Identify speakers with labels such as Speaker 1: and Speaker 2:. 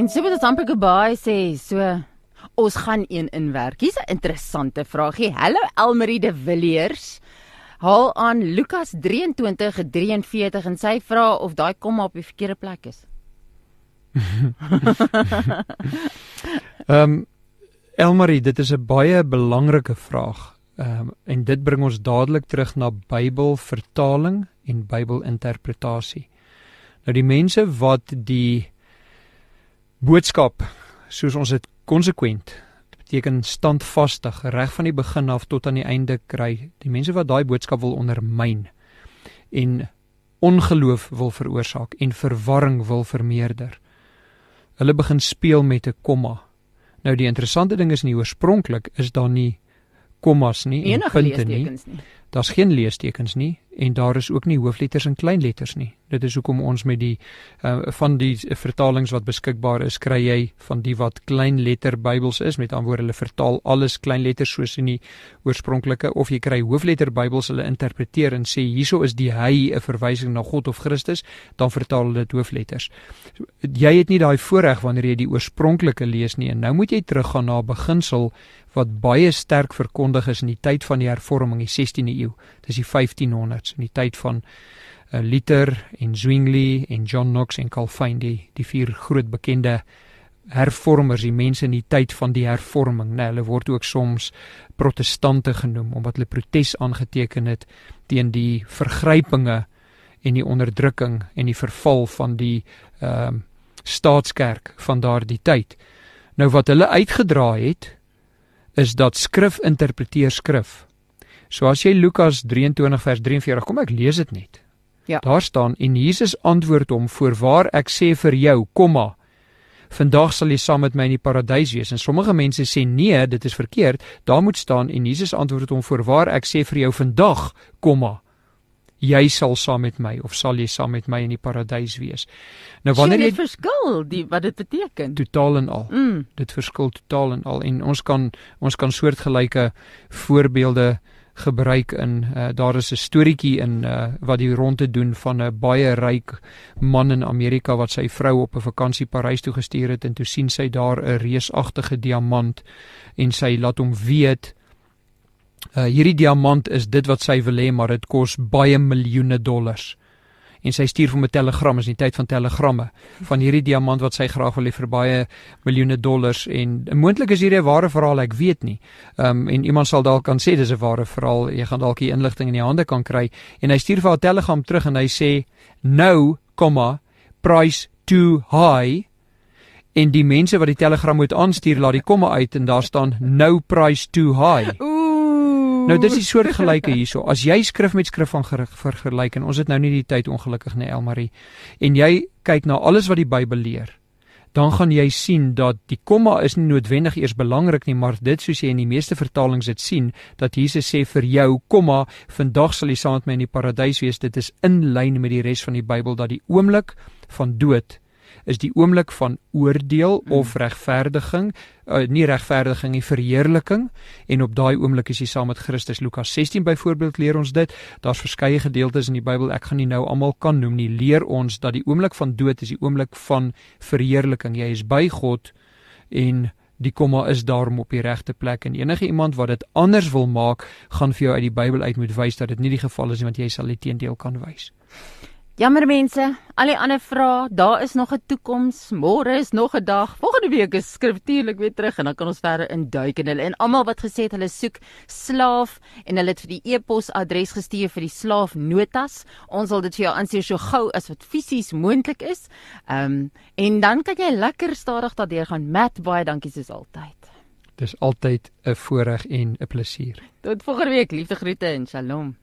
Speaker 1: En so moet ons amper gebaai sê, so ons gaan een inwerk. Hier's 'n interessante vraagie. Hallo Elmarie de Villiers. Haal aan Lukas 23:43 en sy vra of daai komma op die verkeerde plek is.
Speaker 2: Ehm um, Elmarie, dit is 'n baie belangrike vraag. Ehm um, en dit bring ons dadelik terug na Bybelvertaling en Bybelinterpretasie. Nou die mense wat die boodskap soos ons dit konsekwent beteken standvastig reg van die begin af tot aan die einde kry, die mense wat daai boodskap wil ondermyn en ongeloof wil veroorsaak en verwarring wil vermeerder. Hulle begin speel met 'n komma. Nou die interessante ding is nie oorspronklik is daar nie kommas nie
Speaker 1: en punte nie. nie.
Speaker 2: Daar's geen leestekens nie en daar is ook nie hoofletters en kleinletters nie. Dit is hoekom ons met die uh, van die vertalings wat beskikbaar is, kry jy van die wat kleinletter Bybels is, met ander woorde hulle vertaal alles kleinletters soos in die oorspronklike of jy kry hoofletter Bybels hulle interpreteer en sê hieso is die hy 'n verwysing na God of Christus, dan vertaal hulle dit hoofletters. Jy het nie daai voorreg wanneer jy die oorspronklike lees nie en nou moet jy teruggaan na beginsel wat baie sterk verkondig is in die tyd van die hervorming, die 16de eeu. Dis die 1500 in die tyd van uh, Luther en Zwingli en John Knox en Calvin die die vier groot bekende hervormers, die mense in die tyd van die hervorming, né, nee, hulle word ook soms protestante genoem omdat hulle protes aangeteken het teen die vergrypinge en die onderdrukking en die verval van die ehm uh, staatskerk van daardie tyd. Nou wat hulle uitgedra het is dat skrif interpreteer skrif. So as jy Lukas 23 vers 43 kom ek lees dit net. Ja. Daar staan en Jesus antwoord hom: "Voorwaar ek sê vir jou, komma, vandag sal jy saam met my in die paradys wees." En sommige mense sê nee, dit is verkeerd. Daar moet staan en Jesus antwoord hom: "Voorwaar ek sê vir jou vandag, komma, jy sal saam met my of sal jy saam met my in die paradys wees."
Speaker 1: Nou wanneer jy verskil die wat dit beteken.
Speaker 2: Totaal en al. Mm. Dit verskil totaal en al en ons kan ons kan soortgelyke voorbeelde gebruik in uh, daar is 'n storieetjie in uh, wat die ronde doen van 'n baie ryk man in Amerika wat sy vrou op 'n vakansie Parys toe gestuur het en toe sien sy daar 'n reusagtige diamant en sy laat hom weet uh, hierdie diamant is dit wat sy wil hê maar dit kos baie miljoene dollars en sy stuur hom 'n telegram is nie tyd van telegramme van hierdie diamant wat sy graag wil hê vir baie miljoene dollars en moontlik is hierdie 'n ware verhaal ek weet nie. Ehm um, en iemand sal dalk kan sê dis 'n ware verhaal. Jy gaan dalk die inligting in die hande kan kry en hy stuur vir haar telegram terug en hy sê no, comma price too high en die mense wat die telegram moet aanstuur laat die komma uit en daar staan no price too high.
Speaker 1: Ooh.
Speaker 2: Nou dis die soort gelyke hierso. As jy skrif met skrif van vergelyk en ons het nou nie die tyd ongelukkig nie Elmarie en jy kyk na alles wat die Bybel leer, dan gaan jy sien dat die komma is nie noodwendig eers belangrik nie, maar dit soos jy in die meeste vertalings dit sien, dat Jesus sê vir jou, komma, vandag sal jy saam met my in die paradys wees. Dit is in lyn met die res van die Bybel dat die oomblik van dood is die oomblik van oordeel mm. of regverdiging, uh, nie regverdiging nie, verheerliking en op daai oomblik is jy saam met Christus. Lukas 16 byvoorbeeld leer ons dit. Daar's verskeie gedeeltes in die Bybel, ek gaan nie nou almal kan noem nie, leer ons dat die oomblik van dood is die oomblik van verheerliking. Jy is by God en die komma is daarom op die regte plek en enige iemand wat dit anders wil maak, gaan vir jou uit die Bybel uit moet wys dat dit nie die geval is nie want jy sal die teendeel kan wys.
Speaker 1: Jammer mense, al die ander vrae, daar is nog 'n toekoms, môre is nog 'n dag. Volgende week is skriftuurlik weer terug en dan kan ons verder induik in hulle. En almal wat gesê het hulle soek slaaf en hulle het vir die e-pos adres gestuur vir die slaafnotas. Ons sal dit vir jou aanstuur so gou as wat fisies moontlik is. Ehm um, en dan kan jy lekker stadig daardeur gaan. Matt, baie dankie soos altyd.
Speaker 2: Dis altyd 'n voorreg en 'n plesier.
Speaker 1: Tot volgende week, liefde groete en shalom.